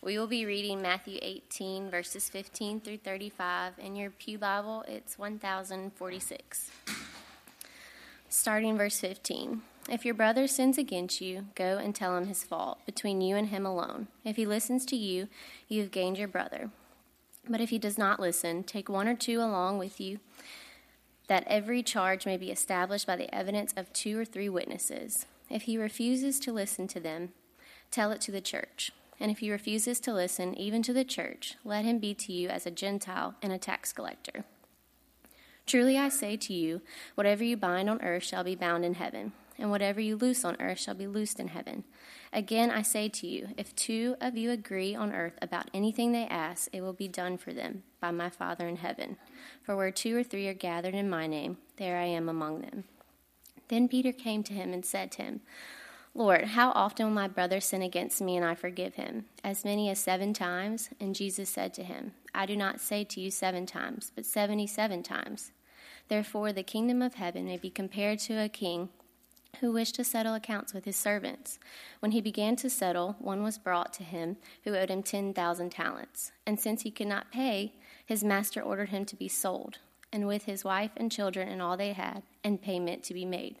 We will be reading Matthew 18, verses 15 through 35. In your Pew Bible, it's 1046. Starting verse 15. If your brother sins against you, go and tell him his fault, between you and him alone. If he listens to you, you have gained your brother. But if he does not listen, take one or two along with you, that every charge may be established by the evidence of two or three witnesses. If he refuses to listen to them, tell it to the church. And if he refuses to listen, even to the church, let him be to you as a Gentile and a tax collector. Truly I say to you, whatever you bind on earth shall be bound in heaven and whatever you loose on earth shall be loosed in heaven. Again, I say to you, if two of you agree on earth about anything they ask, it will be done for them by my Father in heaven. For where two or three are gathered in my name, there I am among them. Then Peter came to him and said to him, Lord, how often will my brother sin against me and I forgive him? As many as seven times? And Jesus said to him, I do not say to you seven times, but seventy seven times. Therefore, the kingdom of heaven may be compared to a king who wished to settle accounts with his servants. When he began to settle, one was brought to him who owed him 10,000 talents. And since he could not pay, his master ordered him to be sold, and with his wife and children and all they had, and payment to be made.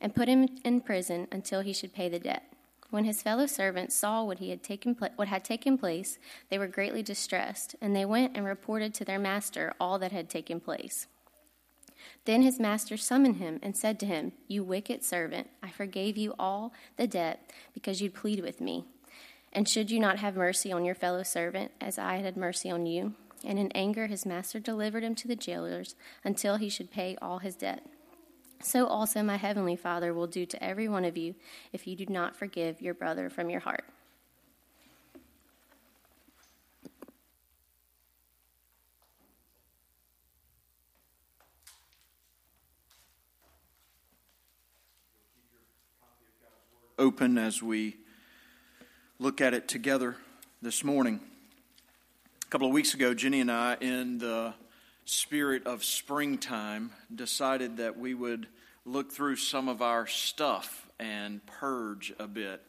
and put him in prison until he should pay the debt. When his fellow servants saw what, he had taken what had taken place, they were greatly distressed, and they went and reported to their master all that had taken place. Then his master summoned him and said to him, You wicked servant, I forgave you all the debt because you pleaded with me. And should you not have mercy on your fellow servant as I had mercy on you? And in anger his master delivered him to the jailers until he should pay all his debt. So also my heavenly Father will do to every one of you if you do not forgive your brother from your heart. open as we look at it together this morning. A couple of weeks ago, Jenny and I, in the spirit of springtime, decided that we would look through some of our stuff and purge a bit.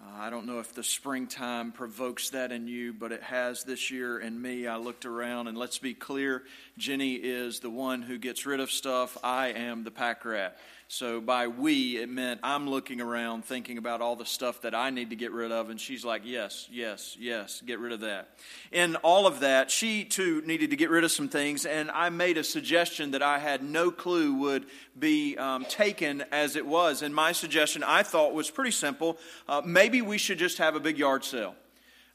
Uh, I don't know if the springtime provokes that in you, but it has this year in me. I looked around, and let's be clear Jenny is the one who gets rid of stuff, I am the pack rat. So by we, it meant I'm looking around thinking about all the stuff that I need to get rid of. And she's like, yes, yes, yes, get rid of that. In all of that, she too needed to get rid of some things. And I made a suggestion that I had no clue would be um, taken as it was. And my suggestion I thought was pretty simple. Uh, maybe we should just have a big yard sale.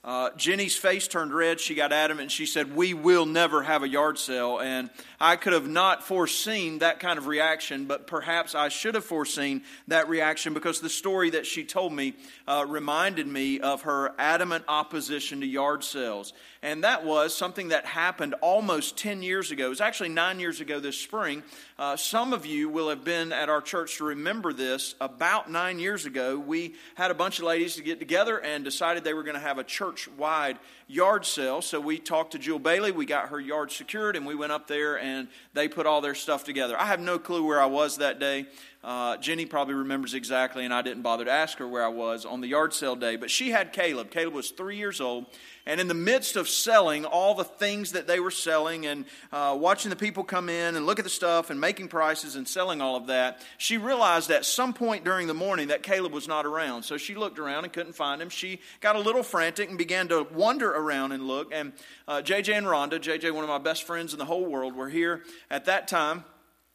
Uh, Jenny's face turned red. She got adamant and she said, We will never have a yard sale. And I could have not foreseen that kind of reaction, but perhaps I should have foreseen that reaction because the story that she told me uh, reminded me of her adamant opposition to yard sales. And that was something that happened almost 10 years ago. It was actually nine years ago this spring. Uh, some of you will have been at our church to remember this. About nine years ago, we had a bunch of ladies to get together and decided they were going to have a church wide yard sale. So we talked to Jewel Bailey. We got her yard secured, and we went up there and they put all their stuff together. I have no clue where I was that day. Uh, Jenny probably remembers exactly, and I didn't bother to ask her where I was on the yard sale day. But she had Caleb. Caleb was three years old. And in the midst of selling all the things that they were selling and uh, watching the people come in and look at the stuff and making prices and selling all of that, she realized at some point during the morning that Caleb was not around. So she looked around and couldn't find him. She got a little frantic and began to wander around and look. And uh, JJ and Rhonda, JJ, one of my best friends in the whole world, were here at that time.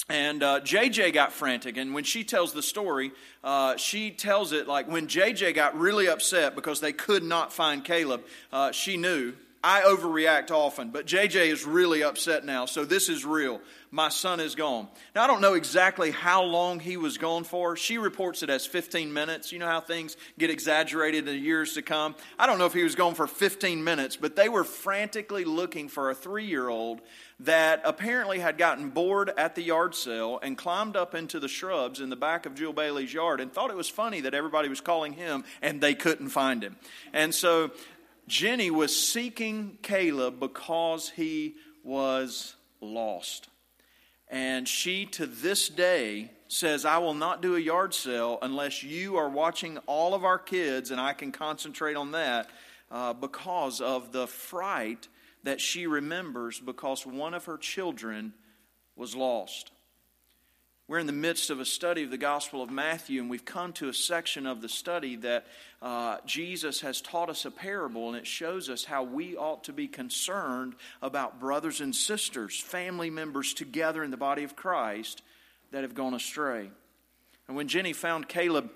And uh, JJ got frantic. And when she tells the story, uh, she tells it like when JJ got really upset because they could not find Caleb, uh, she knew I overreact often, but JJ is really upset now, so this is real. My son is gone. Now, I don't know exactly how long he was gone for. She reports it as 15 minutes. You know how things get exaggerated in the years to come? I don't know if he was gone for 15 minutes, but they were frantically looking for a three year old that apparently had gotten bored at the yard sale and climbed up into the shrubs in the back of Jill Bailey's yard and thought it was funny that everybody was calling him and they couldn't find him. And so Jenny was seeking Caleb because he was lost. And she, to this day, says, I will not do a yard sale unless you are watching all of our kids and I can concentrate on that uh, because of the fright that she remembers because one of her children was lost. We're in the midst of a study of the Gospel of Matthew, and we've come to a section of the study that uh, Jesus has taught us a parable, and it shows us how we ought to be concerned about brothers and sisters, family members together in the body of Christ that have gone astray. And when Jenny found Caleb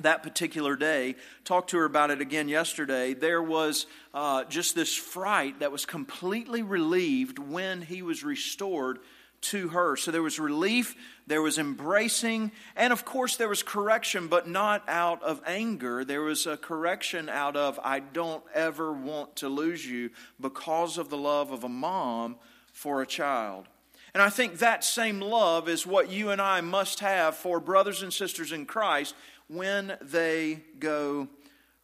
that particular day, talked to her about it again yesterday, there was uh, just this fright that was completely relieved when he was restored to her. So there was relief, there was embracing, and of course there was correction, but not out of anger. There was a correction out of, I don't ever want to lose you because of the love of a mom for a child. And I think that same love is what you and I must have for brothers and sisters in Christ when they go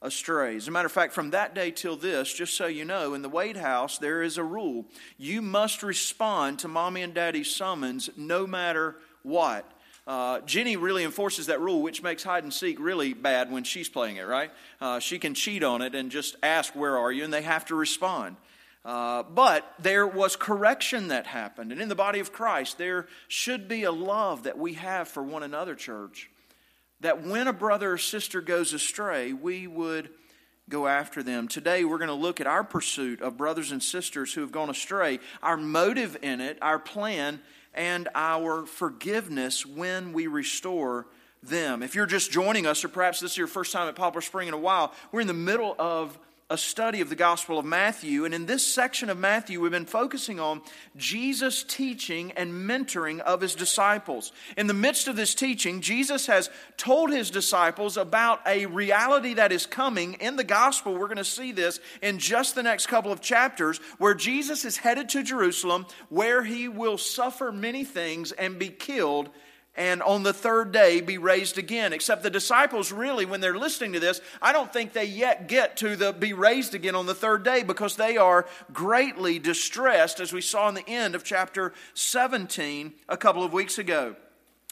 astray. As a matter of fact, from that day till this, just so you know, in the Wade house, there is a rule. You must respond to mommy and daddy's summons no matter what. Uh, Jenny really enforces that rule, which makes hide and seek really bad when she's playing it, right? Uh, she can cheat on it and just ask, Where are you? and they have to respond. Uh, but there was correction that happened. And in the body of Christ, there should be a love that we have for one another, church that when a brother or sister goes astray, we would go after them. Today, we're going to look at our pursuit of brothers and sisters who have gone astray, our motive in it, our plan, and our forgiveness when we restore them. If you're just joining us, or perhaps this is your first time at Poplar Spring in a while, we're in the middle of a study of the Gospel of Matthew. And in this section of Matthew, we've been focusing on Jesus' teaching and mentoring of his disciples. In the midst of this teaching, Jesus has told his disciples about a reality that is coming in the Gospel. We're going to see this in just the next couple of chapters, where Jesus is headed to Jerusalem, where he will suffer many things and be killed and on the third day be raised again. Except the disciples, really, when they're listening to this, I don't think they yet get to the be raised again on the third day because they are greatly distressed, as we saw in the end of chapter 17 a couple of weeks ago.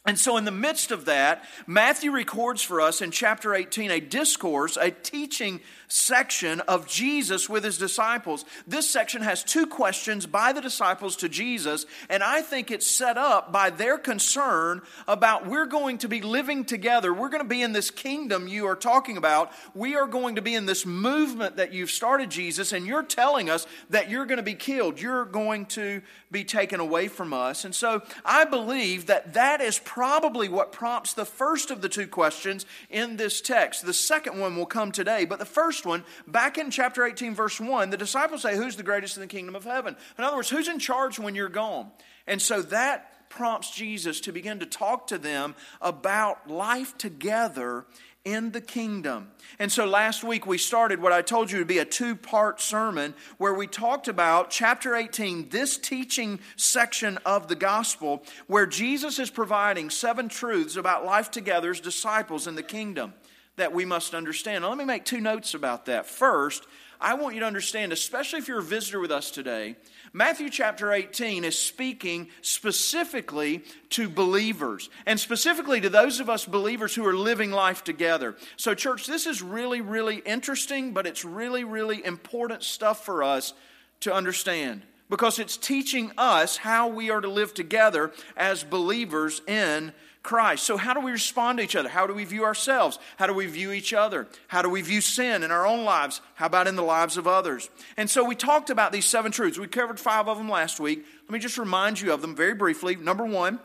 And so, in the midst of that, Matthew records for us in chapter 18 a discourse, a teaching section of Jesus with his disciples. This section has two questions by the disciples to Jesus, and I think it's set up by their concern about we're going to be living together. We're going to be in this kingdom you are talking about. We are going to be in this movement that you've started, Jesus, and you're telling us that you're going to be killed. You're going to be taken away from us. And so I believe that that is probably what prompts the first of the two questions in this text. The second one will come today, but the first one, back in chapter 18, verse 1, the disciples say, Who's the greatest in the kingdom of heaven? In other words, who's in charge when you're gone? And so that prompts Jesus to begin to talk to them about life together in the kingdom. And so last week we started what I told you to be a two part sermon where we talked about chapter 18, this teaching section of the gospel, where Jesus is providing seven truths about life together as disciples in the kingdom that we must understand. Now, let me make two notes about that. First, I want you to understand, especially if you're a visitor with us today, Matthew chapter 18 is speaking specifically to believers, and specifically to those of us believers who are living life together. So, church, this is really, really interesting, but it's really, really important stuff for us to understand because it's teaching us how we are to live together as believers in Christ. So, how do we respond to each other? How do we view ourselves? How do we view each other? How do we view sin in our own lives? How about in the lives of others? And so, we talked about these seven truths. We covered five of them last week. Let me just remind you of them very briefly. Number one,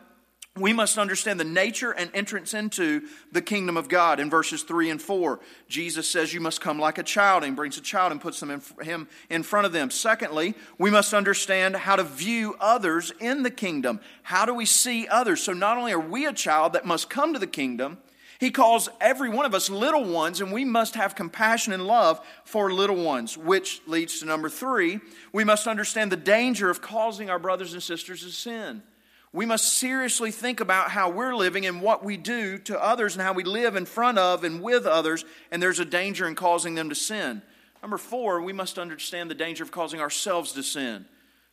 we must understand the nature and entrance into the kingdom of God. In verses 3 and 4, Jesus says, You must come like a child, and brings a child and puts them in, him in front of them. Secondly, we must understand how to view others in the kingdom. How do we see others? So, not only are we a child that must come to the kingdom, he calls every one of us little ones, and we must have compassion and love for little ones, which leads to number three. We must understand the danger of causing our brothers and sisters to sin. We must seriously think about how we're living and what we do to others and how we live in front of and with others, and there's a danger in causing them to sin. Number four, we must understand the danger of causing ourselves to sin.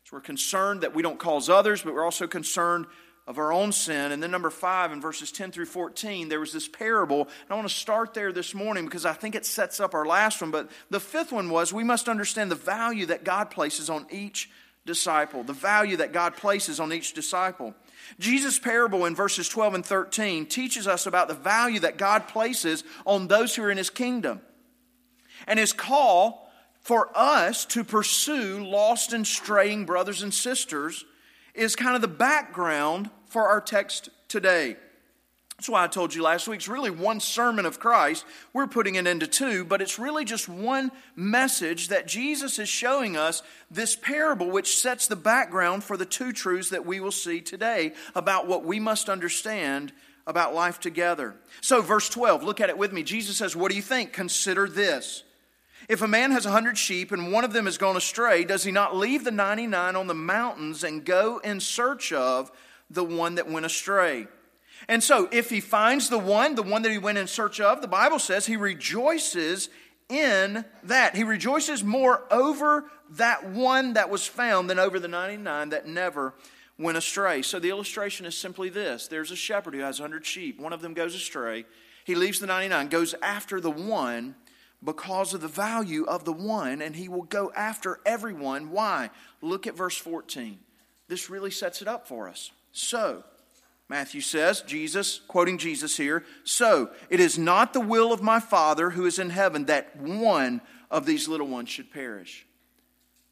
So we're concerned that we don't cause others, but we're also concerned of our own sin. And then, number five, in verses 10 through 14, there was this parable. And I want to start there this morning because I think it sets up our last one. But the fifth one was we must understand the value that God places on each disciple, the value that God places on each disciple. Jesus' parable in verses 12 and 13 teaches us about the value that God places on those who are in his kingdom. And his call for us to pursue lost and straying brothers and sisters is kind of the background for our text today. That's why I told you last week it's really one sermon of Christ. We're putting it into two, but it's really just one message that Jesus is showing us this parable, which sets the background for the two truths that we will see today about what we must understand about life together. So, verse 12, look at it with me. Jesus says, What do you think? Consider this. If a man has a hundred sheep and one of them has gone astray, does he not leave the 99 on the mountains and go in search of the one that went astray? And so, if he finds the one, the one that he went in search of, the Bible says he rejoices in that. He rejoices more over that one that was found than over the 99 that never went astray. So, the illustration is simply this there's a shepherd who has 100 sheep, one of them goes astray. He leaves the 99, goes after the one because of the value of the one, and he will go after everyone. Why? Look at verse 14. This really sets it up for us. So, Matthew says, Jesus, quoting Jesus here, so it is not the will of my Father who is in heaven that one of these little ones should perish.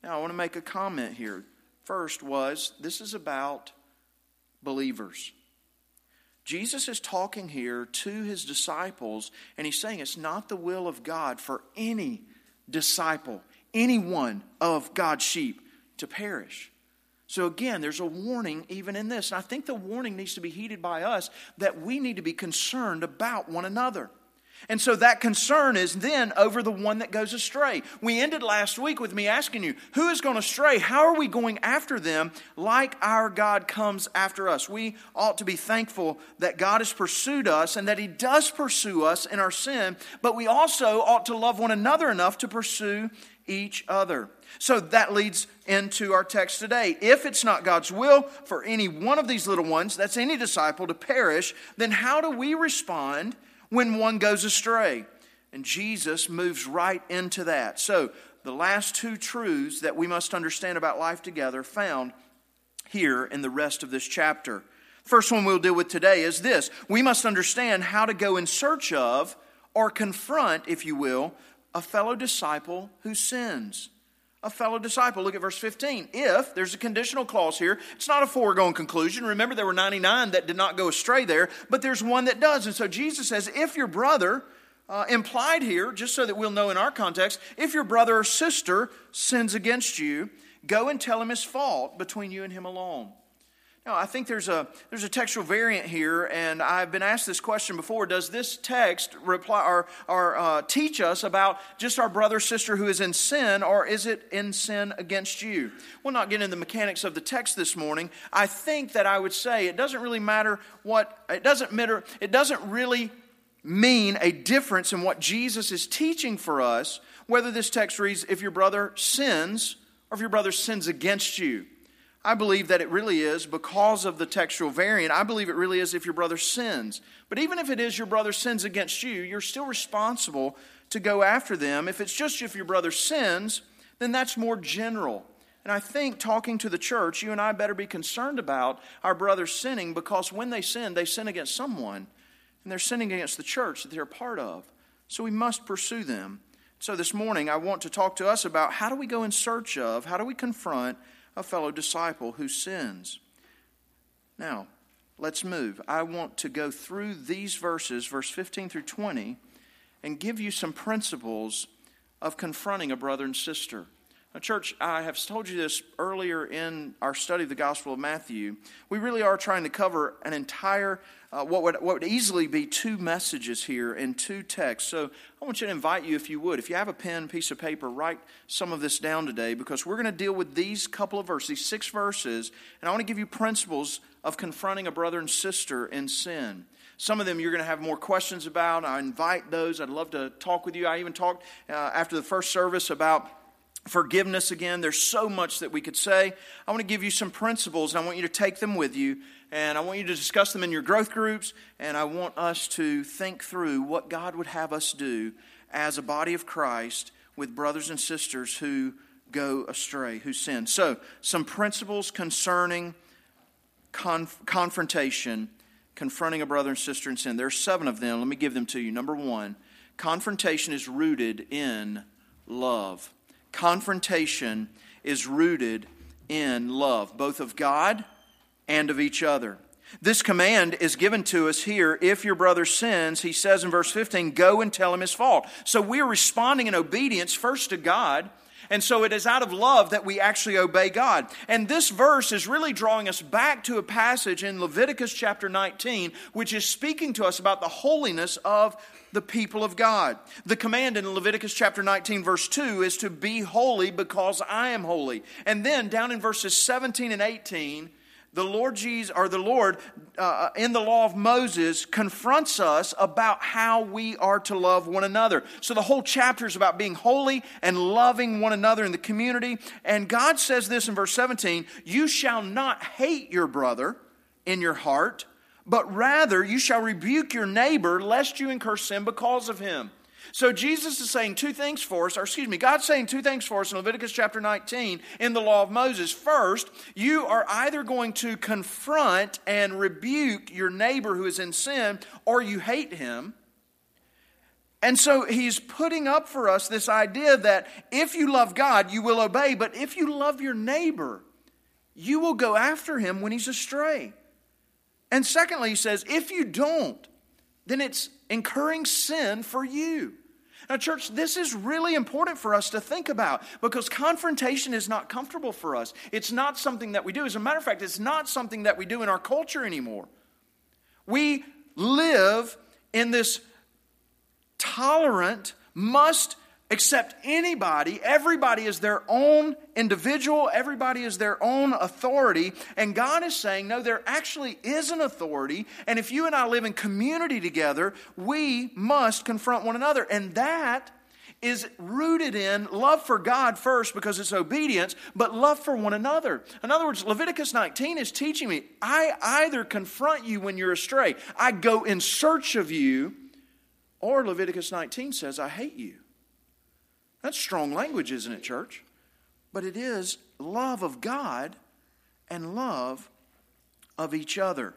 Now, I want to make a comment here. First, was this is about believers. Jesus is talking here to his disciples, and he's saying it's not the will of God for any disciple, any one of God's sheep to perish. So, again, there's a warning even in this. And I think the warning needs to be heeded by us that we need to be concerned about one another. And so that concern is then over the one that goes astray. We ended last week with me asking you, who is going astray? How are we going after them like our God comes after us? We ought to be thankful that God has pursued us and that He does pursue us in our sin, but we also ought to love one another enough to pursue each other. So that leads into our text today. If it's not God's will for any one of these little ones, that's any disciple, to perish, then how do we respond when one goes astray? And Jesus moves right into that. So the last two truths that we must understand about life together found here in the rest of this chapter. First one we'll deal with today is this we must understand how to go in search of or confront, if you will, a fellow disciple who sins. A fellow disciple. Look at verse 15. If, there's a conditional clause here, it's not a foregone conclusion. Remember, there were 99 that did not go astray there, but there's one that does. And so Jesus says, if your brother, uh, implied here, just so that we'll know in our context, if your brother or sister sins against you, go and tell him his fault between you and him alone. No, I think there's a there's a textual variant here, and I've been asked this question before. Does this text reply or, or uh, teach us about just our brother sister who is in sin, or is it in sin against you? We'll not get into the mechanics of the text this morning. I think that I would say it doesn't really matter what it doesn't matter. It doesn't really mean a difference in what Jesus is teaching for us. Whether this text reads, "If your brother sins," or "If your brother sins against you." I believe that it really is because of the textual variant. I believe it really is if your brother sins. But even if it is your brother sins against you, you're still responsible to go after them. If it's just if your brother sins, then that's more general. And I think talking to the church, you and I better be concerned about our brothers sinning because when they sin, they sin against someone. And they're sinning against the church that they're a part of. So we must pursue them. So this morning, I want to talk to us about how do we go in search of, how do we confront a fellow disciple who sins. Now, let's move. I want to go through these verses, verse 15 through 20, and give you some principles of confronting a brother and sister. Now, church, I have told you this earlier in our study of the Gospel of Matthew. We really are trying to cover an entire, uh, what, would, what would easily be two messages here in two texts. So I want you to invite you, if you would, if you have a pen, piece of paper, write some of this down today because we're going to deal with these couple of verses, these six verses, and I want to give you principles of confronting a brother and sister in sin. Some of them you're going to have more questions about. I invite those. I'd love to talk with you. I even talked uh, after the first service about forgiveness again. There's so much that we could say. I want to give you some principles, and I want you to take them with you, and I want you to discuss them in your growth groups, and I want us to think through what God would have us do as a body of Christ with brothers and sisters who go astray, who sin. So, some principles concerning conf- confrontation, confronting a brother and sister in sin. There are seven of them. Let me give them to you. Number one, confrontation is rooted in love confrontation is rooted in love, both of God and of each other. This command is given to us here. If your brother sins, he says in verse 15, go and tell him his fault. So we're responding in obedience first to God. And so it is out of love that we actually obey God. And this verse is really drawing us back to a passage in Leviticus chapter 19, which is speaking to us about the holiness of the people of God. The command in Leviticus chapter 19, verse 2 is to be holy because I am holy. And then down in verses 17 and 18, the Lord Jesus, or the Lord uh, in the law of Moses, confronts us about how we are to love one another. So the whole chapter is about being holy and loving one another in the community. And God says this in verse 17 You shall not hate your brother in your heart but rather you shall rebuke your neighbor lest you incur sin because of him. So Jesus is saying two things for us, or excuse me, God's saying two things for us in Leviticus chapter 19 in the law of Moses. First, you are either going to confront and rebuke your neighbor who is in sin, or you hate him. And so he's putting up for us this idea that if you love God, you will obey, but if you love your neighbor, you will go after him when he's astray. And secondly, he says, if you don't, then it's incurring sin for you. Now, church, this is really important for us to think about because confrontation is not comfortable for us. It's not something that we do. As a matter of fact, it's not something that we do in our culture anymore. We live in this tolerant, must accept anybody. Everybody is their own individual, everybody is their own authority. And God is saying, no, there actually is an authority. And if you and I live in community together, we must confront one another. And that is rooted in love for God first because it's obedience, but love for one another. In other words, Leviticus 19 is teaching me I either confront you when you're astray, I go in search of you, or Leviticus 19 says, I hate you. That's strong language, isn't it, church? But it is love of God and love of each other.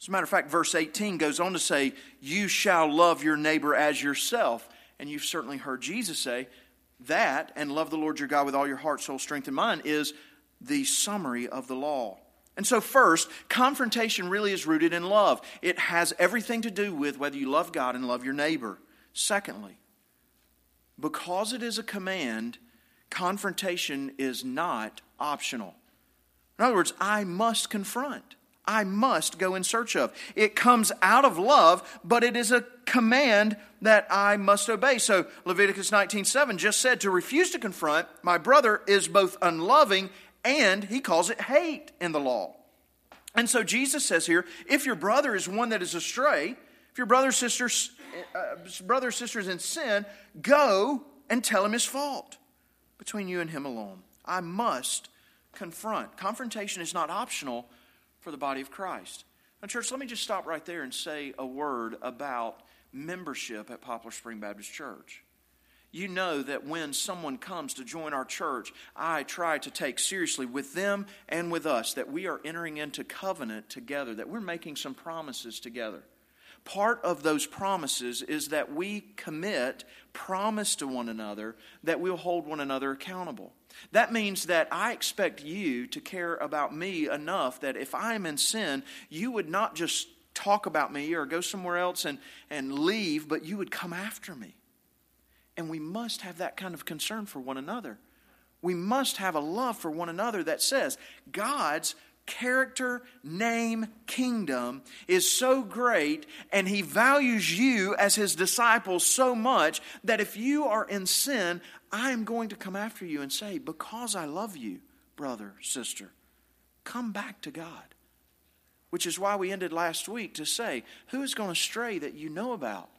As a matter of fact, verse 18 goes on to say, You shall love your neighbor as yourself. And you've certainly heard Jesus say that, and love the Lord your God with all your heart, soul, strength, and mind, is the summary of the law. And so, first, confrontation really is rooted in love. It has everything to do with whether you love God and love your neighbor. Secondly, because it is a command, confrontation is not optional. In other words, I must confront. I must go in search of. It comes out of love, but it is a command that I must obey. So Leviticus 19:7 just said to refuse to confront my brother is both unloving and he calls it hate in the law. And so Jesus says here, if your brother is one that is astray, if your brother or sister uh, brother or sister is in sin, go and tell him his fault between you and him alone. I must confront. Confrontation is not optional for the body of Christ. Now, church, let me just stop right there and say a word about membership at Poplar Spring Baptist Church. You know that when someone comes to join our church, I try to take seriously with them and with us that we are entering into covenant together, that we're making some promises together. Part of those promises is that we commit, promise to one another that we'll hold one another accountable. That means that I expect you to care about me enough that if I am in sin, you would not just talk about me or go somewhere else and, and leave, but you would come after me. And we must have that kind of concern for one another. We must have a love for one another that says God's character, name, kingdom is so great, and He values you as His disciple so much that if you are in sin, I am going to come after you and say, Because I love you, brother, sister, come back to God. Which is why we ended last week to say, Who is going to stray that you know about?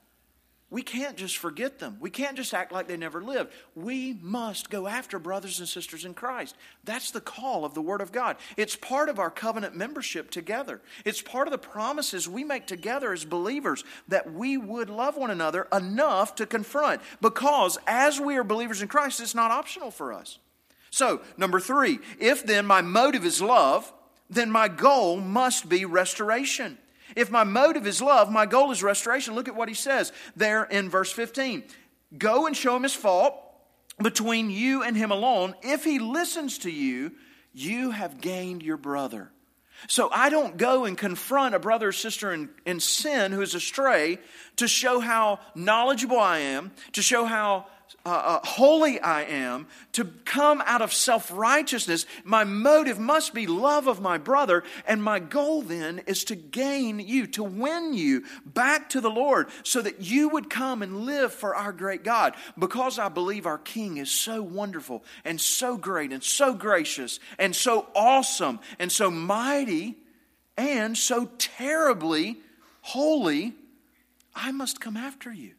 We can't just forget them. We can't just act like they never lived. We must go after brothers and sisters in Christ. That's the call of the Word of God. It's part of our covenant membership together. It's part of the promises we make together as believers that we would love one another enough to confront. Because as we are believers in Christ, it's not optional for us. So, number three, if then my motive is love, then my goal must be restoration. If my motive is love, my goal is restoration. Look at what he says there in verse 15. Go and show him his fault between you and him alone. If he listens to you, you have gained your brother. So I don't go and confront a brother or sister in, in sin who is astray to show how knowledgeable I am, to show how uh, uh, holy I am, to come out of self righteousness, my motive must be love of my brother. And my goal then is to gain you, to win you back to the Lord, so that you would come and live for our great God. Because I believe our King is so wonderful and so great and so gracious and so awesome and so mighty and so terribly holy, I must come after you.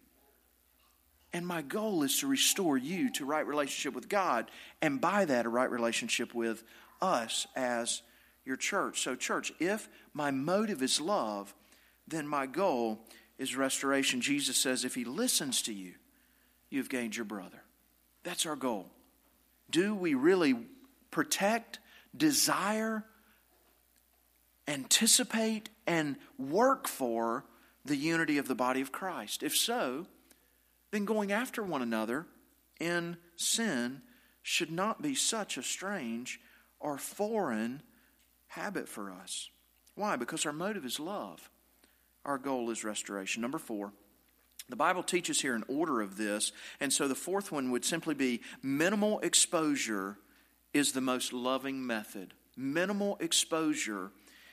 And my goal is to restore you to right relationship with God, and by that, a right relationship with us as your church. So, church, if my motive is love, then my goal is restoration. Jesus says, if he listens to you, you've gained your brother. That's our goal. Do we really protect, desire, anticipate, and work for the unity of the body of Christ? If so, then going after one another in sin should not be such a strange or foreign habit for us. Why? Because our motive is love. Our goal is restoration. Number four, the Bible teaches here an order of this, and so the fourth one would simply be minimal exposure is the most loving method. Minimal exposure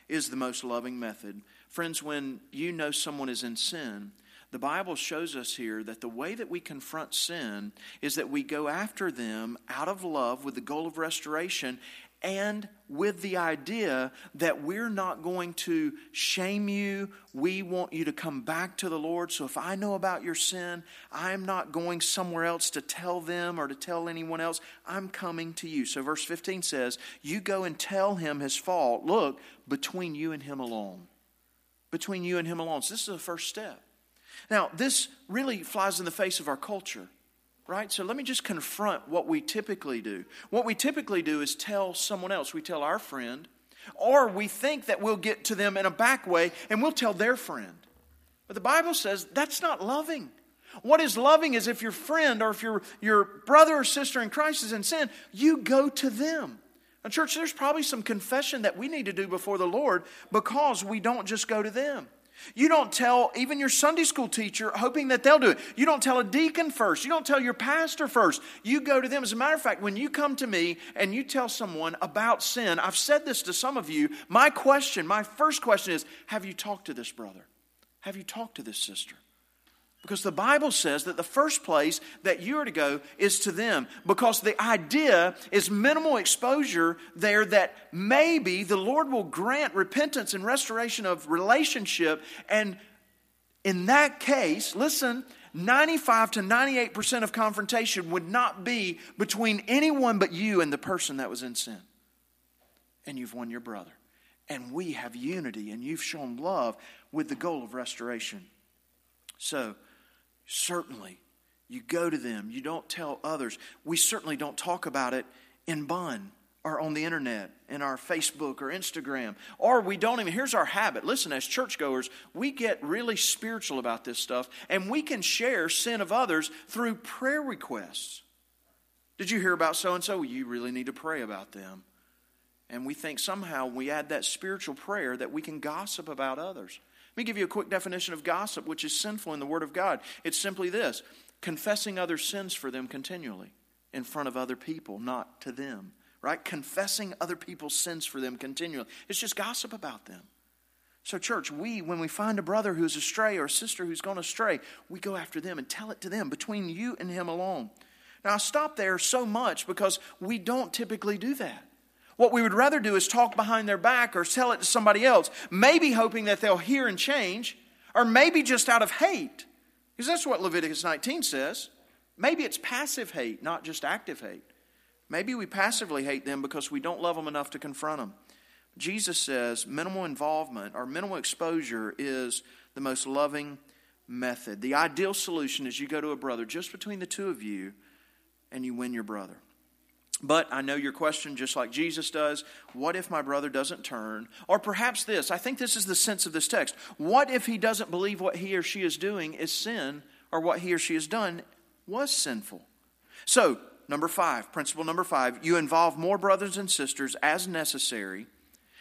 is the most loving method. Friends, when you know someone is in sin, the Bible shows us here that the way that we confront sin is that we go after them out of love with the goal of restoration and with the idea that we're not going to shame you. We want you to come back to the Lord. So if I know about your sin, I'm not going somewhere else to tell them or to tell anyone else. I'm coming to you. So verse 15 says, You go and tell him his fault. Look, between you and him alone. Between you and him alone. So this is the first step. Now, this really flies in the face of our culture, right? So let me just confront what we typically do. What we typically do is tell someone else. We tell our friend, or we think that we'll get to them in a back way and we'll tell their friend. But the Bible says that's not loving. What is loving is if your friend or if your, your brother or sister in Christ is in sin, you go to them. Now, church, there's probably some confession that we need to do before the Lord because we don't just go to them. You don't tell even your Sunday school teacher hoping that they'll do it. You don't tell a deacon first. You don't tell your pastor first. You go to them. As a matter of fact, when you come to me and you tell someone about sin, I've said this to some of you. My question, my first question is Have you talked to this brother? Have you talked to this sister? Because the Bible says that the first place that you are to go is to them. Because the idea is minimal exposure there that maybe the Lord will grant repentance and restoration of relationship. And in that case, listen, 95 to 98% of confrontation would not be between anyone but you and the person that was in sin. And you've won your brother. And we have unity, and you've shown love with the goal of restoration. So, Certainly, you go to them, you don't tell others. We certainly don't talk about it in bun or on the internet, in our Facebook or Instagram, or we don't even. Here's our habit. Listen, as churchgoers, we get really spiritual about this stuff, and we can share sin of others through prayer requests. Did you hear about so and so? You really need to pray about them. And we think somehow we add that spiritual prayer that we can gossip about others. Let me give you a quick definition of gossip, which is sinful in the Word of God. It's simply this confessing other sins for them continually in front of other people, not to them right? Confessing other people's sins for them continually. It's just gossip about them. So, church, we, when we find a brother who's astray or a sister who's gone astray, we go after them and tell it to them between you and him alone. Now, I stop there so much because we don't typically do that. What we would rather do is talk behind their back or tell it to somebody else, maybe hoping that they'll hear and change, or maybe just out of hate. Because that's what Leviticus 19 says. Maybe it's passive hate, not just active hate. Maybe we passively hate them because we don't love them enough to confront them. Jesus says minimal involvement or minimal exposure is the most loving method. The ideal solution is you go to a brother just between the two of you and you win your brother. But I know your question, just like Jesus does what if my brother doesn't turn? Or perhaps this, I think this is the sense of this text. What if he doesn't believe what he or she is doing is sin, or what he or she has done was sinful? So, Number five, principle number five, you involve more brothers and sisters as necessary.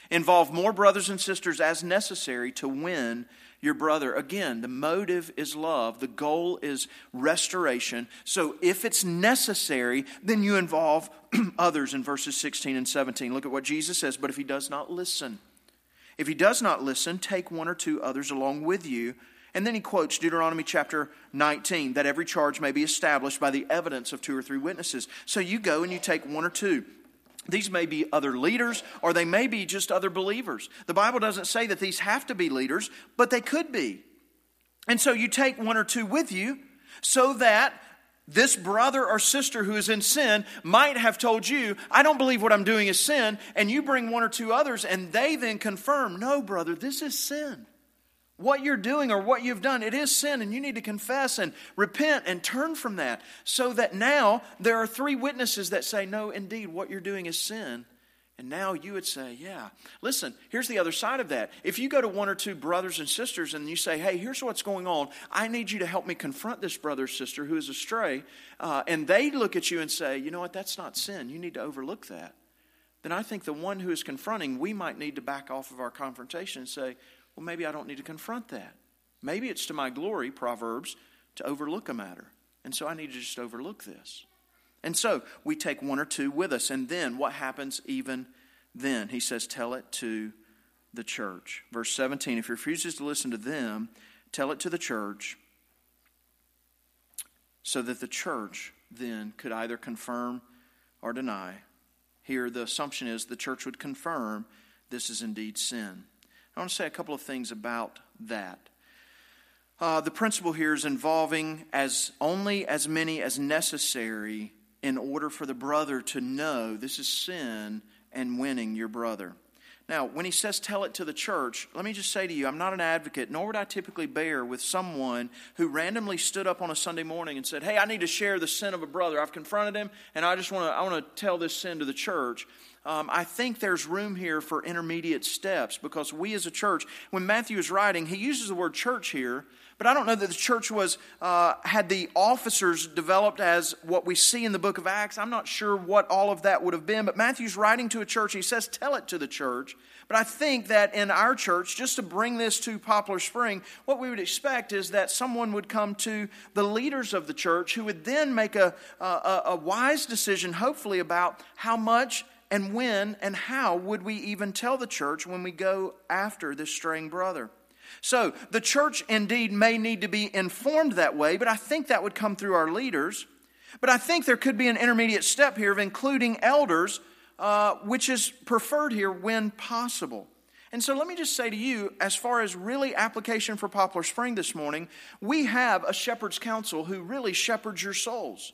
Involve more brothers and sisters as necessary to win your brother. Again, the motive is love, the goal is restoration. So if it's necessary, then you involve others in verses 16 and 17. Look at what Jesus says. But if he does not listen, if he does not listen, take one or two others along with you and then he quotes Deuteronomy chapter 19 that every charge may be established by the evidence of two or three witnesses. So you go and you take one or two. These may be other leaders or they may be just other believers. The Bible doesn't say that these have to be leaders, but they could be. And so you take one or two with you so that this brother or sister who is in sin might have told you, I don't believe what I'm doing is sin, and you bring one or two others, and they then confirm, No, brother, this is sin what you're doing or what you've done, it is sin, and you need to confess and repent and turn from that. So that now there are three witnesses that say, No, indeed, what you're doing is sin. And now you would say, Yeah. Listen, here's the other side of that. If you go to one or two brothers and sisters and you say, Hey, here's what's going on, I need you to help me confront this brother or sister who is astray, uh, and they look at you and say, You know what, that's not sin. You need to overlook that. Then I think the one who is confronting, we might need to back off of our confrontation and say, well, maybe I don't need to confront that. Maybe it's to my glory, Proverbs, to overlook a matter. And so I need to just overlook this. And so we take one or two with us. And then what happens even then? He says, Tell it to the church. Verse 17 If he refuses to listen to them, tell it to the church, so that the church then could either confirm or deny. Here, the assumption is the church would confirm this is indeed sin. I want to say a couple of things about that. Uh, the principle here is involving as only as many as necessary in order for the brother to know this is sin and winning your brother. Now, when he says tell it to the church, let me just say to you, I'm not an advocate, nor would I typically bear with someone who randomly stood up on a Sunday morning and said, Hey, I need to share the sin of a brother. I've confronted him, and I just want to I want to tell this sin to the church um, I think there's room here for intermediate steps because we as a church, when Matthew is writing, he uses the word church here, but I don't know that the church was uh, had the officers developed as what we see in the book of Acts. I'm not sure what all of that would have been, but Matthew's writing to a church. He says, "Tell it to the church." But I think that in our church, just to bring this to Poplar Spring, what we would expect is that someone would come to the leaders of the church who would then make a, a, a wise decision, hopefully, about how much and when and how would we even tell the church when we go after this straying brother? So, the church indeed may need to be informed that way, but I think that would come through our leaders. But I think there could be an intermediate step here of including elders, uh, which is preferred here when possible. And so let me just say to you, as far as really application for Poplar Spring this morning, we have a shepherd's council who really shepherds your souls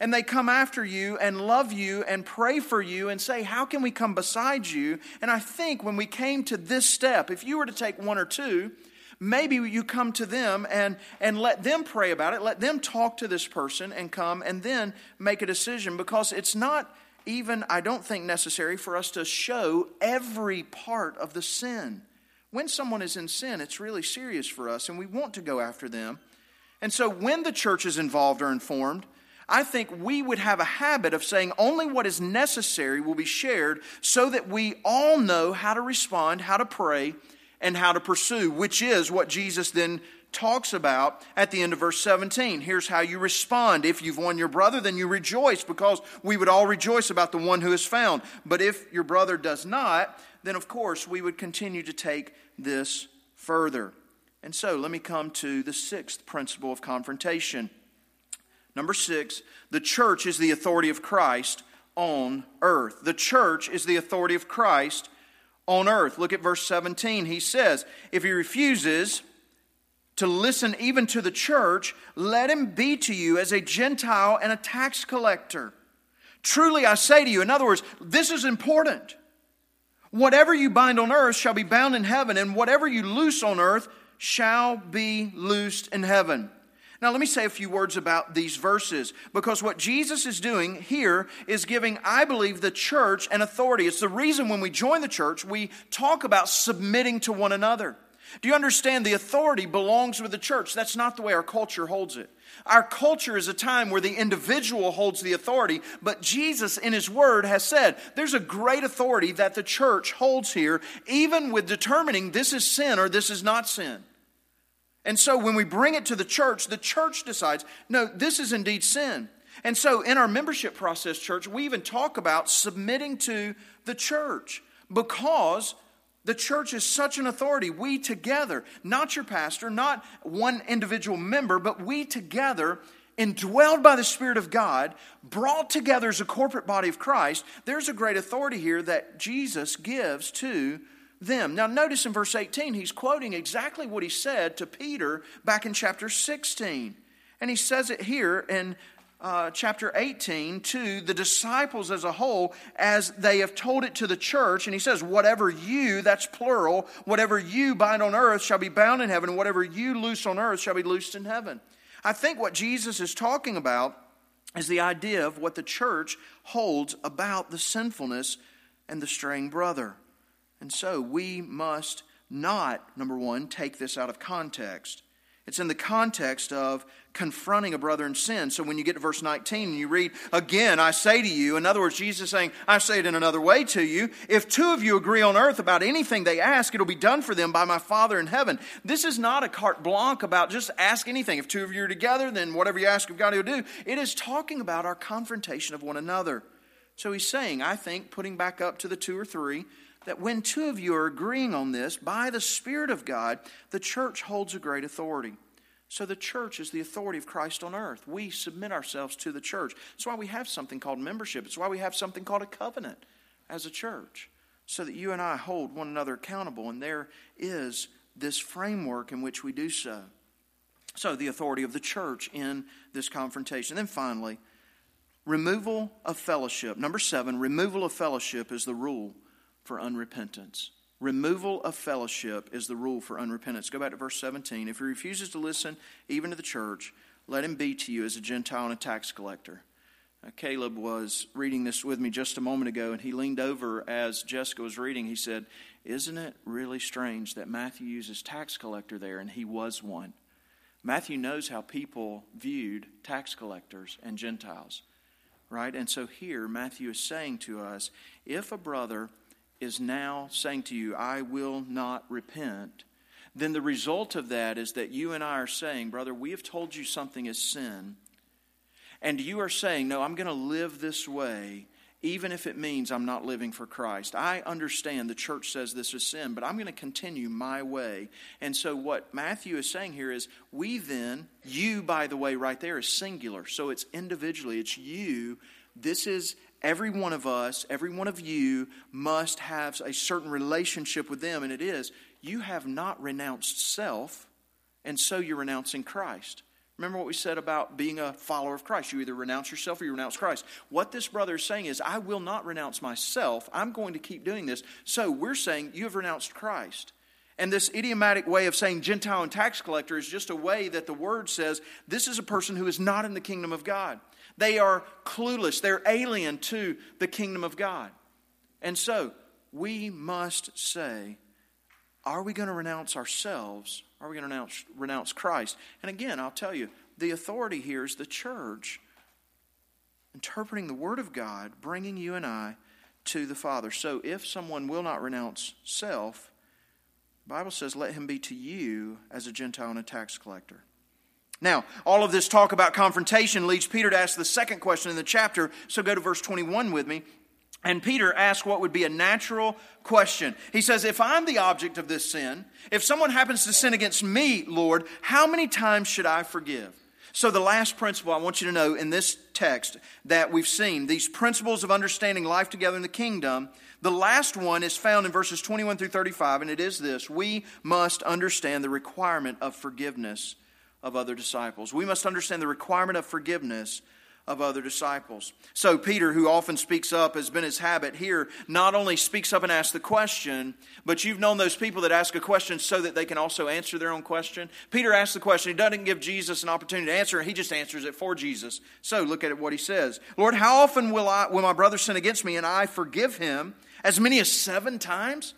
and they come after you and love you and pray for you and say, How can we come beside you? And I think when we came to this step, if you were to take one or two, maybe you come to them and, and let them pray about it, let them talk to this person and come and then make a decision because it's not. even, I don't think, necessary for us to show every part of the sin. When someone is in sin, it's really serious for us, and we want to go after them. And so, when the church is involved or informed, I think we would have a habit of saying only what is necessary will be shared so that we all know how to respond, how to pray, and how to pursue, which is what Jesus then talks about at the end of verse 17. Here's how you respond. If you've won your brother, then you rejoice because we would all rejoice about the one who is found. But if your brother does not, then of course we would continue to take this further. And so let me come to the sixth principle of confrontation. Number six, the church is the authority of Christ on earth. The church is the authority of Christ on earth. Look at verse 17. He says, If he refuses, to listen even to the church, let him be to you as a Gentile and a tax collector. Truly I say to you, in other words, this is important. Whatever you bind on earth shall be bound in heaven, and whatever you loose on earth shall be loosed in heaven. Now, let me say a few words about these verses because what Jesus is doing here is giving, I believe, the church an authority. It's the reason when we join the church, we talk about submitting to one another. Do you understand the authority belongs with the church? That's not the way our culture holds it. Our culture is a time where the individual holds the authority, but Jesus in his word has said there's a great authority that the church holds here, even with determining this is sin or this is not sin. And so when we bring it to the church, the church decides, no, this is indeed sin. And so in our membership process, church, we even talk about submitting to the church because the church is such an authority. We together, not your pastor, not one individual member, but we together, indwelled by the Spirit of God, brought together as a corporate body of Christ, there's a great authority here that Jesus gives to them. Now, notice in verse 18, he's quoting exactly what he said to Peter back in chapter 16. And he says it here in uh, chapter 18 to the disciples as a whole as they have told it to the church. And he says, Whatever you, that's plural, whatever you bind on earth shall be bound in heaven, and whatever you loose on earth shall be loosed in heaven. I think what Jesus is talking about is the idea of what the church holds about the sinfulness and the straying brother. And so we must not, number one, take this out of context. It's in the context of confronting a brother in sin. So when you get to verse 19 and you read, Again, I say to you, in other words, Jesus is saying, I say it in another way to you, if two of you agree on earth about anything they ask, it'll be done for them by my Father in heaven. This is not a carte blanche about just ask anything. If two of you are together, then whatever you ask of God, he'll do. It is talking about our confrontation of one another. So he's saying, I think, putting back up to the two or three, that when two of you are agreeing on this, by the Spirit of God, the church holds a great authority. So the church is the authority of Christ on earth. We submit ourselves to the church. That's why we have something called membership. It's why we have something called a covenant as a church, so that you and I hold one another accountable, and there is this framework in which we do so. So, the authority of the church in this confrontation. Then finally, removal of fellowship. Number seven, removal of fellowship is the rule for unrepentance. Removal of fellowship is the rule for unrepentance. Go back to verse 17. If he refuses to listen even to the church, let him be to you as a Gentile and a tax collector. Now, Caleb was reading this with me just a moment ago, and he leaned over as Jessica was reading. He said, Isn't it really strange that Matthew uses tax collector there, and he was one? Matthew knows how people viewed tax collectors and Gentiles, right? And so here, Matthew is saying to us if a brother is now saying to you, I will not repent, then the result of that is that you and I are saying, Brother, we have told you something is sin. And you are saying, No, I'm going to live this way, even if it means I'm not living for Christ. I understand the church says this is sin, but I'm going to continue my way. And so, what Matthew is saying here is, we then, you, by the way, right there is singular. So it's individually, it's you. This is every one of us, every one of you must have a certain relationship with them, and it is you have not renounced self, and so you're renouncing Christ. Remember what we said about being a follower of Christ. You either renounce yourself or you renounce Christ. What this brother is saying is, I will not renounce myself. I'm going to keep doing this. So we're saying, You have renounced Christ. And this idiomatic way of saying Gentile and tax collector is just a way that the word says this is a person who is not in the kingdom of God. They are clueless, they're alien to the kingdom of God. And so, we must say, are we going to renounce ourselves? Are we going to renounce, renounce Christ? And again, I'll tell you, the authority here is the church interpreting the Word of God, bringing you and I to the Father. So if someone will not renounce self, the Bible says, let him be to you as a Gentile and a tax collector. Now, all of this talk about confrontation leads Peter to ask the second question in the chapter. So go to verse 21 with me. And Peter asks what would be a natural question. He says, If I'm the object of this sin, if someone happens to sin against me, Lord, how many times should I forgive? So, the last principle I want you to know in this text that we've seen, these principles of understanding life together in the kingdom, the last one is found in verses 21 through 35, and it is this We must understand the requirement of forgiveness of other disciples. We must understand the requirement of forgiveness of other disciples. So, Peter, who often speaks up, has been his habit here, not only speaks up and asks the question, but you've known those people that ask a question so that they can also answer their own question. Peter asks the question. He doesn't give Jesus an opportunity to answer, he just answers it for Jesus. So, look at what he says Lord, how often will, I, will my brother sin against me and I forgive him? As many as seven times?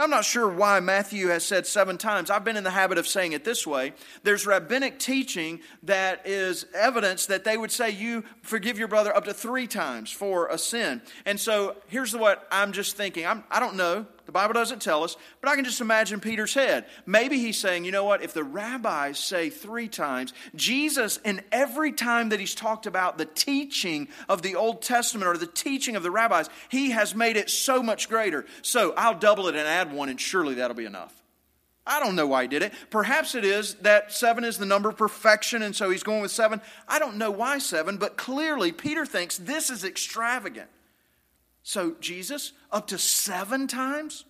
I'm not sure why Matthew has said seven times. I've been in the habit of saying it this way. There's rabbinic teaching that is evidence that they would say you forgive your brother up to three times for a sin. And so here's what I'm just thinking. I'm, I don't know. The Bible doesn't tell us, but I can just imagine Peter's head. Maybe he's saying, you know what, if the rabbis say three times, Jesus, in every time that he's talked about the teaching of the Old Testament or the teaching of the rabbis, he has made it so much greater. So I'll double it and add one, and surely that'll be enough. I don't know why he did it. Perhaps it is that seven is the number of perfection, and so he's going with seven. I don't know why seven, but clearly Peter thinks this is extravagant. So, Jesus, up to seven times?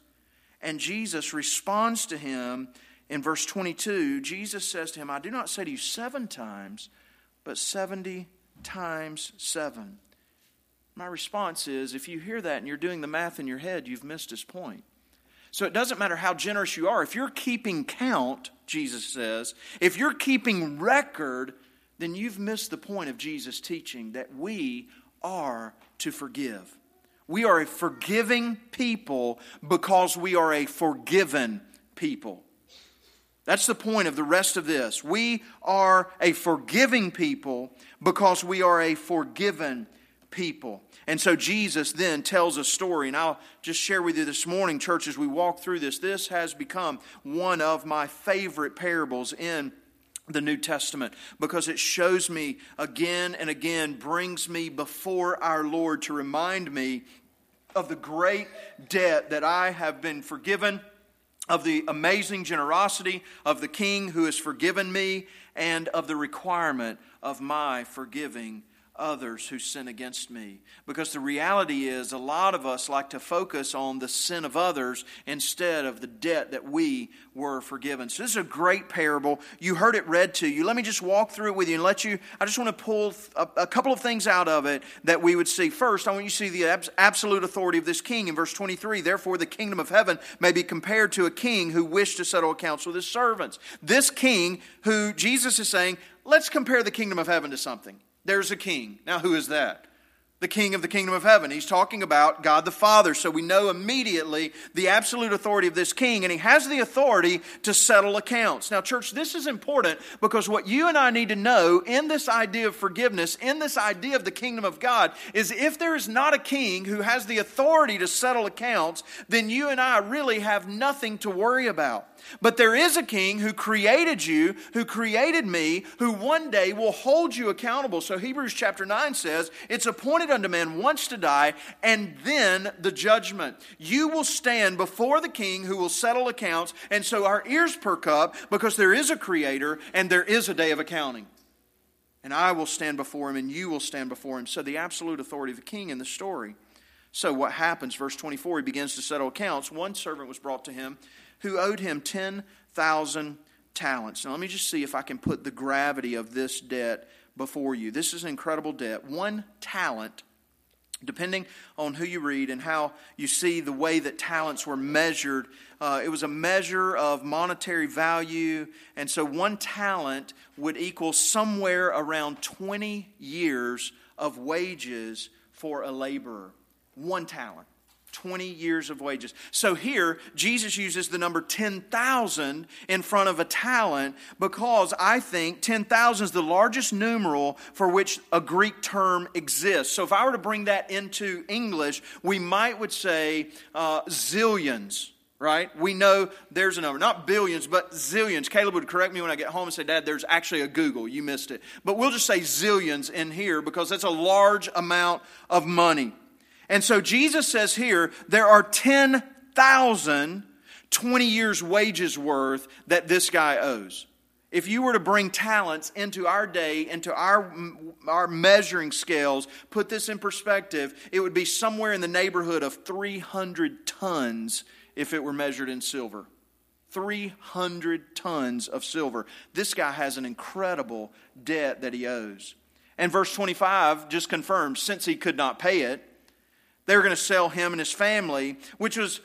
And Jesus responds to him in verse 22. Jesus says to him, I do not say to you seven times, but 70 times seven. My response is if you hear that and you're doing the math in your head, you've missed his point. So it doesn't matter how generous you are. If you're keeping count, Jesus says, if you're keeping record, then you've missed the point of Jesus' teaching that we are to forgive. We are a forgiving people because we are a forgiven people. That's the point of the rest of this. We are a forgiving people because we are a forgiven people. And so Jesus then tells a story, and I'll just share with you this morning, church, as we walk through this. This has become one of my favorite parables in the New Testament because it shows me again and again, brings me before our Lord to remind me of the great debt that I have been forgiven, of the amazing generosity of the King who has forgiven me, and of the requirement of my forgiving others who sin against me. Because the reality is, a lot of us like to focus on the sin of others instead of the debt that we were forgiven. So, this is a great parable. You heard it read to you. Let me just walk through it with you and let you. I just want to pull a, a couple of things out of it that we would see. First, I want you to see the absolute authority of this king in verse 23. Therefore, the kingdom of heaven may be compared to a king who wished to settle accounts with his servants. This king, who Jesus is saying, let's compare the kingdom of heaven to something. There's a king. Now, who is that? the king of the kingdom of heaven. He's talking about God the Father. So we know immediately the absolute authority of this king, and he has the authority to settle accounts. Now, church, this is important because what you and I need to know in this idea of forgiveness, in this idea of the kingdom of God, is if there is not a king who has the authority to settle accounts, then you and I really have nothing to worry about. But there is a king who created you, who created me, who one day will hold you accountable. So Hebrews chapter 9 says, It's appointed unto man once to die, and then the judgment. You will stand before the king who will settle accounts. And so our ears perk up because there is a creator and there is a day of accounting. And I will stand before him, and you will stand before him. So the absolute authority of the king in the story. So what happens? Verse 24, he begins to settle accounts. One servant was brought to him who owed him 10,000 talents. Now, let me just see if I can put the gravity of this debt before you. This is an incredible debt. One talent, depending on who you read and how you see the way that talents were measured, uh, it was a measure of monetary value. And so one talent would equal somewhere around 20 years of wages for a laborer. One talent. 20 years of wages. So here, Jesus uses the number 10,000 in front of a talent because I think 10,000 is the largest numeral for which a Greek term exists. So if I were to bring that into English, we might would say uh, zillions. Right? We know there's a number. Not billions, but zillions. Caleb would correct me when I get home and say, Dad, there's actually a googol. You missed it. But we'll just say zillions in here because that's a large amount of money. And so Jesus says here there are 10,000 20 years' wages worth that this guy owes. If you were to bring talents into our day, into our, mm, our measuring scales, put this in perspective, it would be somewhere in the neighborhood of 300 tons if it were measured in silver. 300 tons of silver. This guy has an incredible debt that he owes. And verse 25 just confirms since he could not pay it, they were going to sell him and his family, which was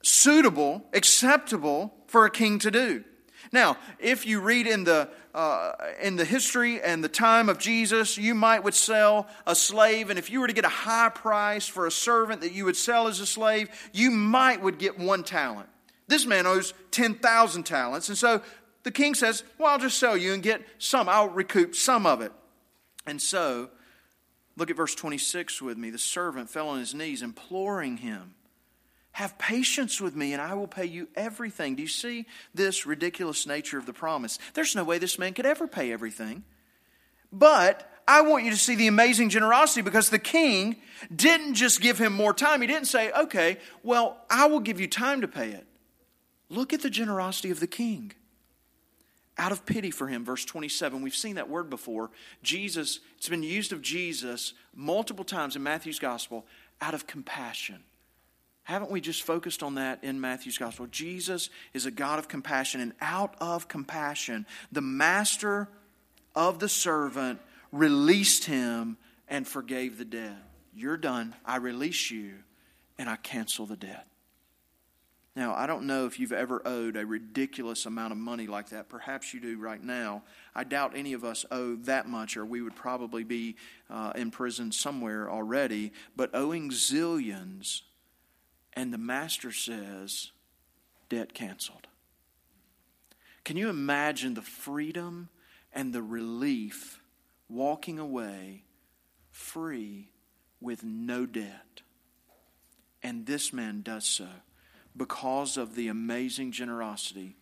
suitable, acceptable for a king to do. Now, if you read in the, uh, in the history and the time of Jesus, you might would sell a slave, and if you were to get a high price for a servant that you would sell as a slave, you might would get one talent. This man owes 10,000 talents, and so the king says, well, I'll just sell you and get some. I'll recoup some of it. And so Look at verse 26 with me. The servant fell on his knees, imploring him, Have patience with me, and I will pay you everything. Do you see this ridiculous nature of the promise? There's no way this man could ever pay everything. But I want you to see the amazing generosity because the king didn't just give him more time. He didn't say, Okay, well, I will give you time to pay it. Look at the generosity of the king out of pity for him. Verse 27. We've seen that word before. Jesus, it's been used of Jesus multiple times in Matthew's gospel out of compassion. Haven't we just focused on that in Matthew's gospel? Jesus is a God of compassion, and out of compassion, the master of the servant released him and forgave the debt. You're done. I release you, and I cancel the debt. Now, I don't know if you've ever owed a ridiculous amount of money like that. Perhaps you do right now. I doubt any of us owe that much, or we would probably be uh, in prison somewhere already. But owing zillions, and the master says, debt canceled. Can you imagine the freedom and the relief walking away free with no debt? And this man does so because of the amazing generosity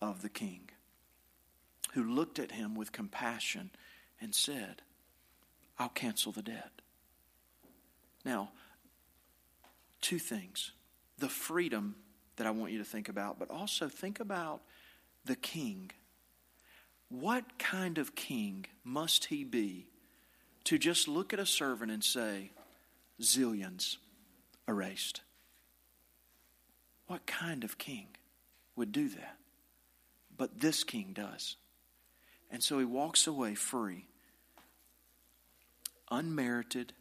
of the king, who looked at him with compassion and said, I'll cancel the debt. Now, two things the freedom that I want you to think about, but also think about the king. What kind of king must he be to just look at a servant and say, zillions erased? What kind of king would do that? But this king does. And so he walks away free, unmerited,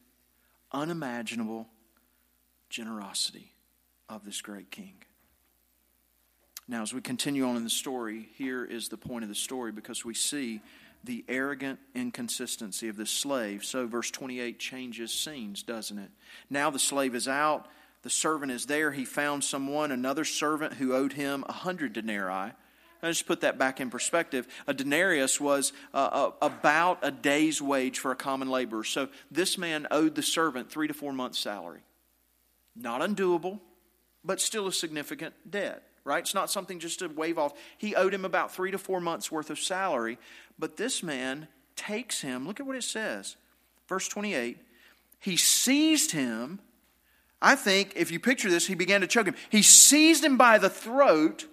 unimaginable generosity of this great king. Now, as we continue on in the story, here is the point of the story because we see the arrogant inconsistency of the slave. So, verse 28 changes scenes, doesn't it? Now the slave is out the servant is there. He found someone, another servant who owed him a hundred denarii. I just put that back in perspective. A denarius was uh, uh, about a day's wage for a common laborer. So this man owed the servant three to four months' salary. Not undoable, but still a significant debt, right? It's not something just to wave off. He owed him about three to four months' worth of salary. But this man takes him, look at what it says. Verse 28 He seized him I think if you picture this, he began to choke him. He seized him by the throat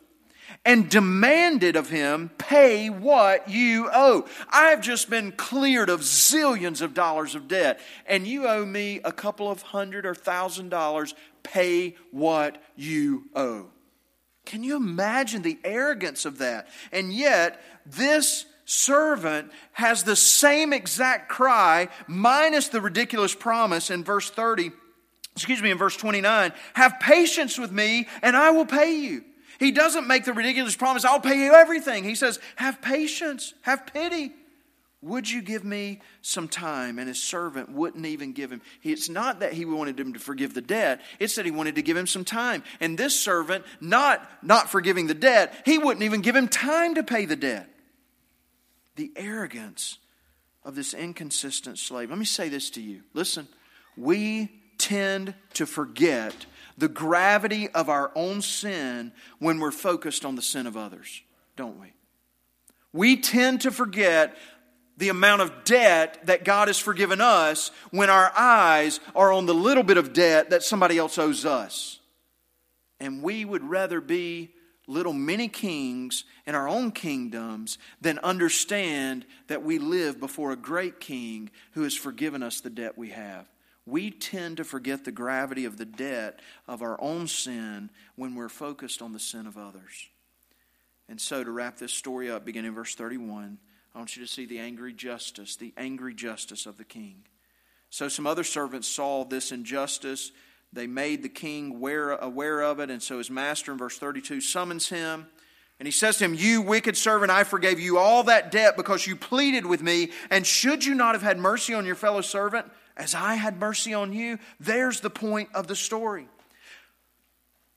and demanded of him, Pay what you owe. I have just been cleared of zillions of dollars of debt, and you owe me a couple of hundred or thousand dollars. Pay what you owe. Can you imagine the arrogance of that? And yet, this servant has the same exact cry, minus the ridiculous promise in verse 30 excuse me, in verse 29, have patience with me and I will pay you. He doesn't make the ridiculous promise, I'll pay you everything. He says, have patience, have pity, Would you give me some time? And his servant wouldn't even give him. It's not that he wanted him to forgive the debt, it's that he wanted to give him some time. And this servant, not, not forgiving the debt, he wouldn't even give him time to pay the debt. The arrogance of this inconsistent slave. Let me say this to you. Listen, we tend to forget the gravity of our own sin when we're focused on the sin of others, don't we? We tend to forget the amount of debt that God has forgiven us when our eyes are on the little bit of debt that somebody else owes us. And we would rather be little mini kings in our own kingdoms than understand that we live before a great king who has forgiven us the debt we have. We tend to forget the gravity of the debt of our own sin when we're focused on the sin of others. And so, to wrap this story up, beginning in verse 31, I want you to see the angry justice, the angry justice of the king. So, some other servants saw this injustice. They made the king aware, aware of it. And so, his master in verse 32 summons him. And he says to him, You wicked servant, I forgave you all that debt because you pleaded with me. And should you not have had mercy on your fellow servant as I had mercy on you? There's the point of the story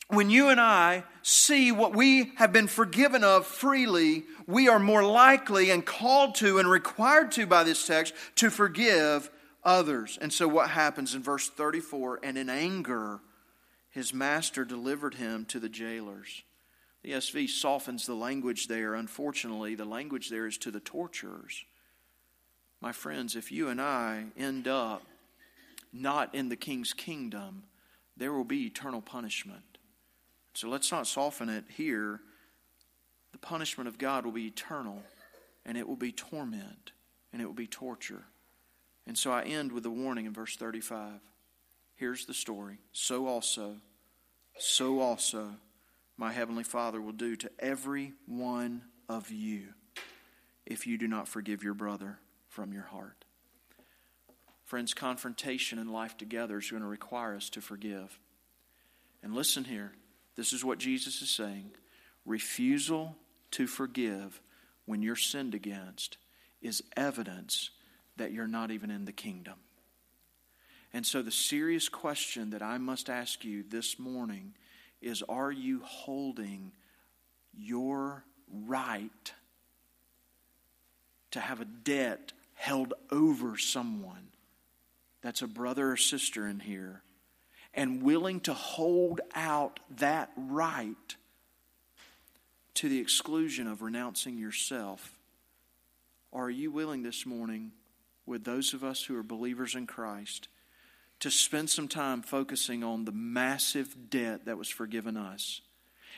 when you and I see what we have been forgiven of freely, we are more likely and called to and required to by this text to forgive others. And so, what happens in verse 34 and in anger, his master delivered him to the jailers. The ESV softens the language there. Unfortunately, the language there is to the torturers. My friends, if you and I end up not in the king's kingdom, there will be eternal punishment. So let's not soften it here. The punishment of God will be eternal, and it will be torment, and it will be torture. And so I end with the warning in verse 35. Here's the story. So also, so also, my heavenly Father will do to every one of you if you do not forgive your brother from your heart. Friends, confrontation and life together is going to require us to forgive. And listen here this is what Jesus is saying. Refusal to forgive when you're sinned against is evidence that you're not even in the kingdom. And so, the serious question that I must ask you this morning is Are you holding your right to have a debt held over someone that's a brother or sister in here and willing to hold out that right to the exclusion of renouncing yourself? Are you willing this morning, with those of us who are believers in Christ, to spend some time focusing on the massive debt that was forgiven us?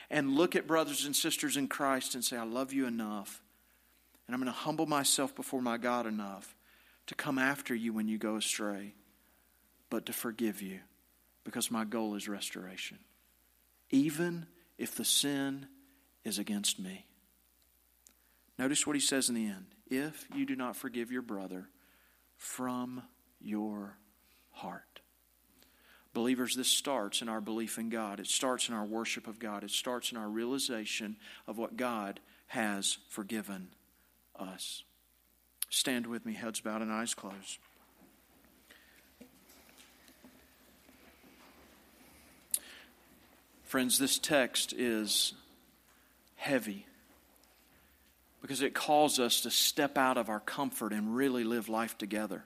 And look at brothers and sisters in Christ and say, I love you enough. And I'm going to humble myself before my God enough to come after you when you go astray, but to forgive you because my goal is restoration, even if the sin is against me. Notice what he says in the end if you do not forgive your brother from your heart. Believers, this starts in our belief in God. It starts in our worship of God. It starts in our realization of what God has forgiven us. Stand with me, heads bowed and eyes closed. Friends, this text is heavy because it calls us to step out of our comfort and really live life together.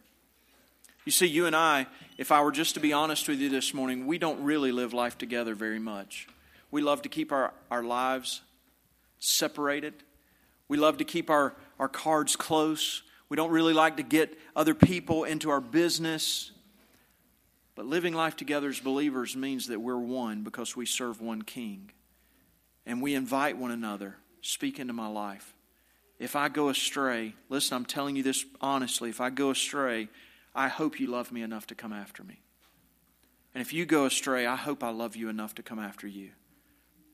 You see, you and I, if I were just to be honest with you this morning, we don't really live life together very much. We love to keep our, our lives separated. We love to keep our, our cards close. We don't really like to get other people into our business. But living life together as believers means that we're one because we serve one King. And we invite one another, speak into my life. If I go astray, listen, I'm telling you this honestly. If I go astray, I hope you love me enough to come after me. And if you go astray, I hope I love you enough to come after you.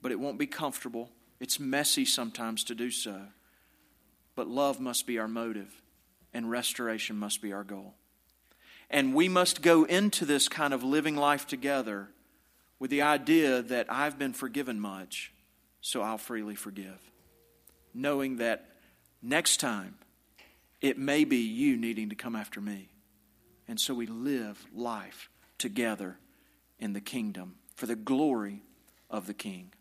But it won't be comfortable. It's messy sometimes to do so. But love must be our motive, and restoration must be our goal. And we must go into this kind of living life together with the idea that I've been forgiven much, so I'll freely forgive. Knowing that next time, it may be you needing to come after me. And so we live life together in the kingdom for the glory of the King.